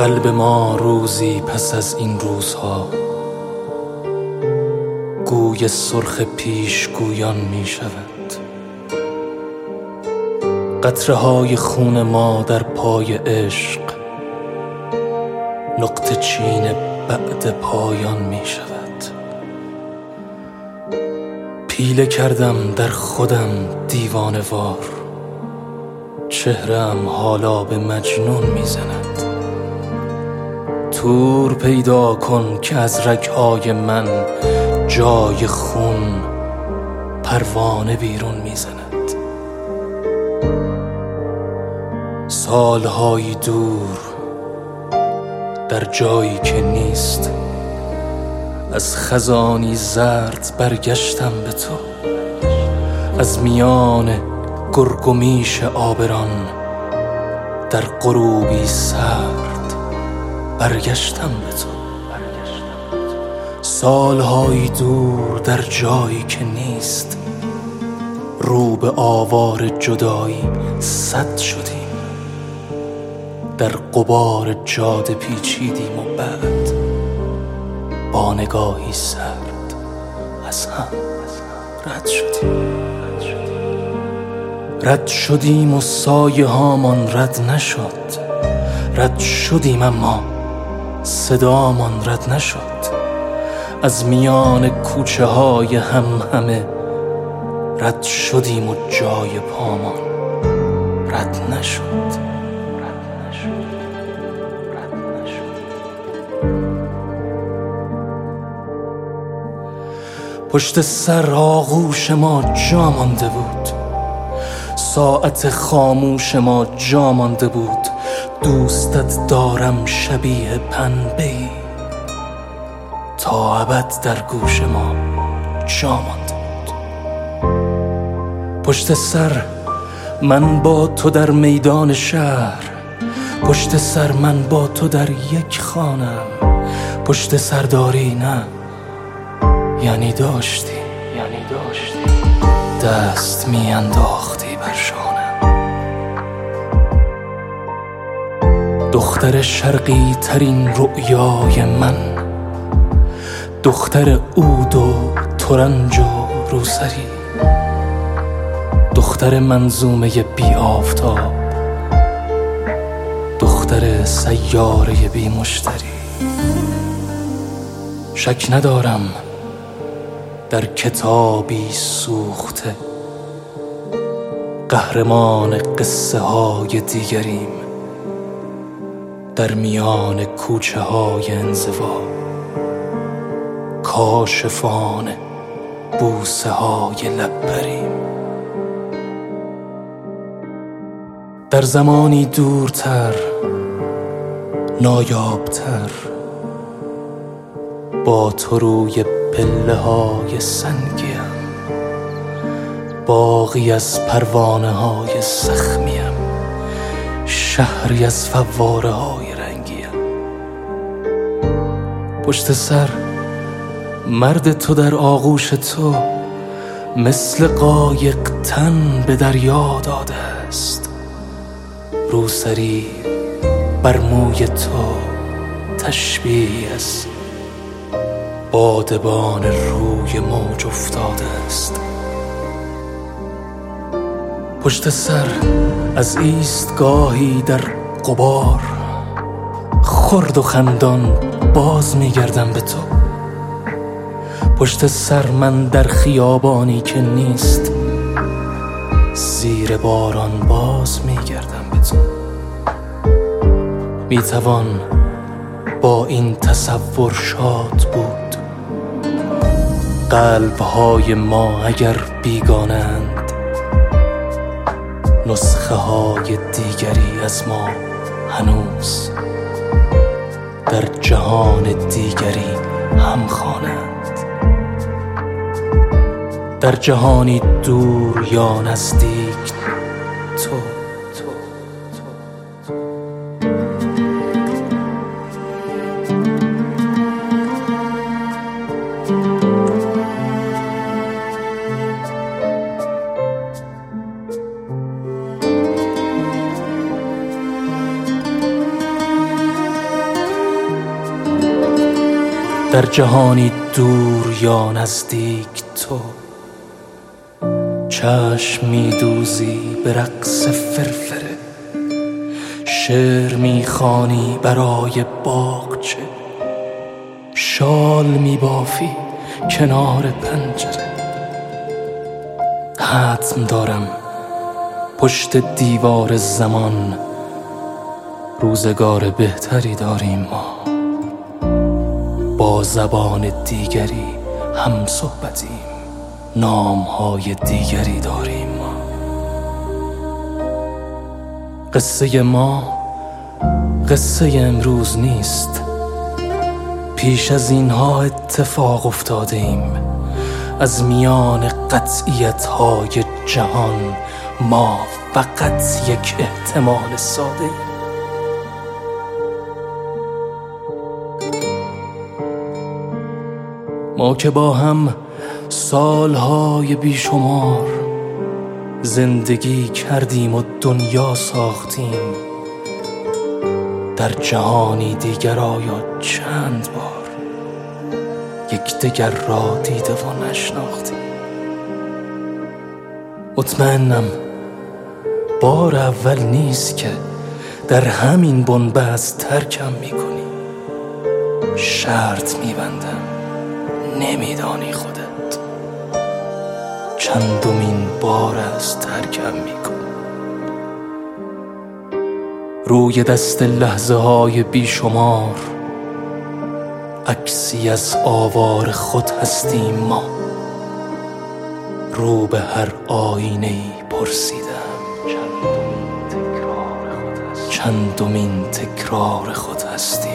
قلب ما روزی پس از این روزها. گوی سرخ پیش گویان می شود. قطره های خون ما در پای عشق نقطه چین بعد پایان می شود. پیله کردم در خودم دیوانه وار چهرم حالا به مجنون می‌زند تور پیدا کن که از رگهای من جای خون پروانه بیرون می‌زند. سالهایی دور در جایی که نیست از خزانی زرد برگشتم به تو. از میان گرگومیش آبران در غروبی سرد برگشتم به تو. سالهایی دور در جایی که نیست. رو به آوار جدایی صد شدیم. در قبار جاده پیچیدیم و بعد با نگاهی سرد از هم رد شدیم. رد شدیم و سایه هامان رد نشد. رد شدیم اما صدامان رد نشد. از میان کوچه های هم همه رد شدیم و جای پامان رد نشد. پشت سر آغوش ما جا مانده بود. ساعت خاموش ما جا مانده بود. دوستت دارم شبیه پنبه تا ابد در گوش ما جا مانده بود. پشت سر من با تو در میدان شهر. پشت سر من با تو در یک خانم پشت سر داری نه؟ یعنی داشتی یعنی داشتی. دست می دختر شرقی ترین رؤیای من. دختر عود و ترنج و روسری. دختر منظومه بی آفتاب. دختر سیاره بی مشتری. شک ندارم در کتابی سوخته قهرمان قصه های دیگریم. در میان کوچه های انزوا کاشفان بوسه های لبریم. در زمانی دورتر نایابتر با تو روی پله های سنگیم باقی از پروانه های سخمیم شهری از فواره های رنگیم پشت سر مرد تو در آغوش تو مثل قایق تن به دریا داده است. روسری بر موی تو تشبیه است. بادبان روی موج افتاده است. پشت سر از ایستگاهی در قبار خرد و خندان باز میگردم به تو. پشت سر من در خیابانی که نیست زیر باران باز میگردم به تو. می‌توان با این تصور شاد بود. قلبهای ما اگر بیگانند نسخه های دیگری از ما هنوز در جهان دیگری هم خوانند. در جهانی دور یا نزدیک تو در جهانی دور یا نزدیک تو چشم میدوزی به رقص فرفره شعر می‌خوانی برای باغچه شال میبافی کنار پنجره. حتم دارم پشت دیوار زمان روزگار بهتری داریم ما. با زبان دیگری هم صحبتیم. نامهای دیگری داریم. قصه ما قصه امروز نیست. پیش از اینها اتفاق افتاده ایم از میان قطعیت های جهان ما فقط یک احتمال ساده. ایم ما که با هم سالهای بیشمار زندگی کردیم و دنیا ساختیم در جهانی دیگر آیا چند بار یکدیگر را دیده و نشناختیم؟ مطمئنم بار اول نیست که در همین بنبست ترکم می‌کنی. شرط میبندم. نمیدانی خودت. چندمین بار از ترکم میکن. روی دست لحظه های بیشمار عکسی از آوار خود هستیم ما. رو به هر آینه ای پرسیدم. چندمین تکرار خود هستیم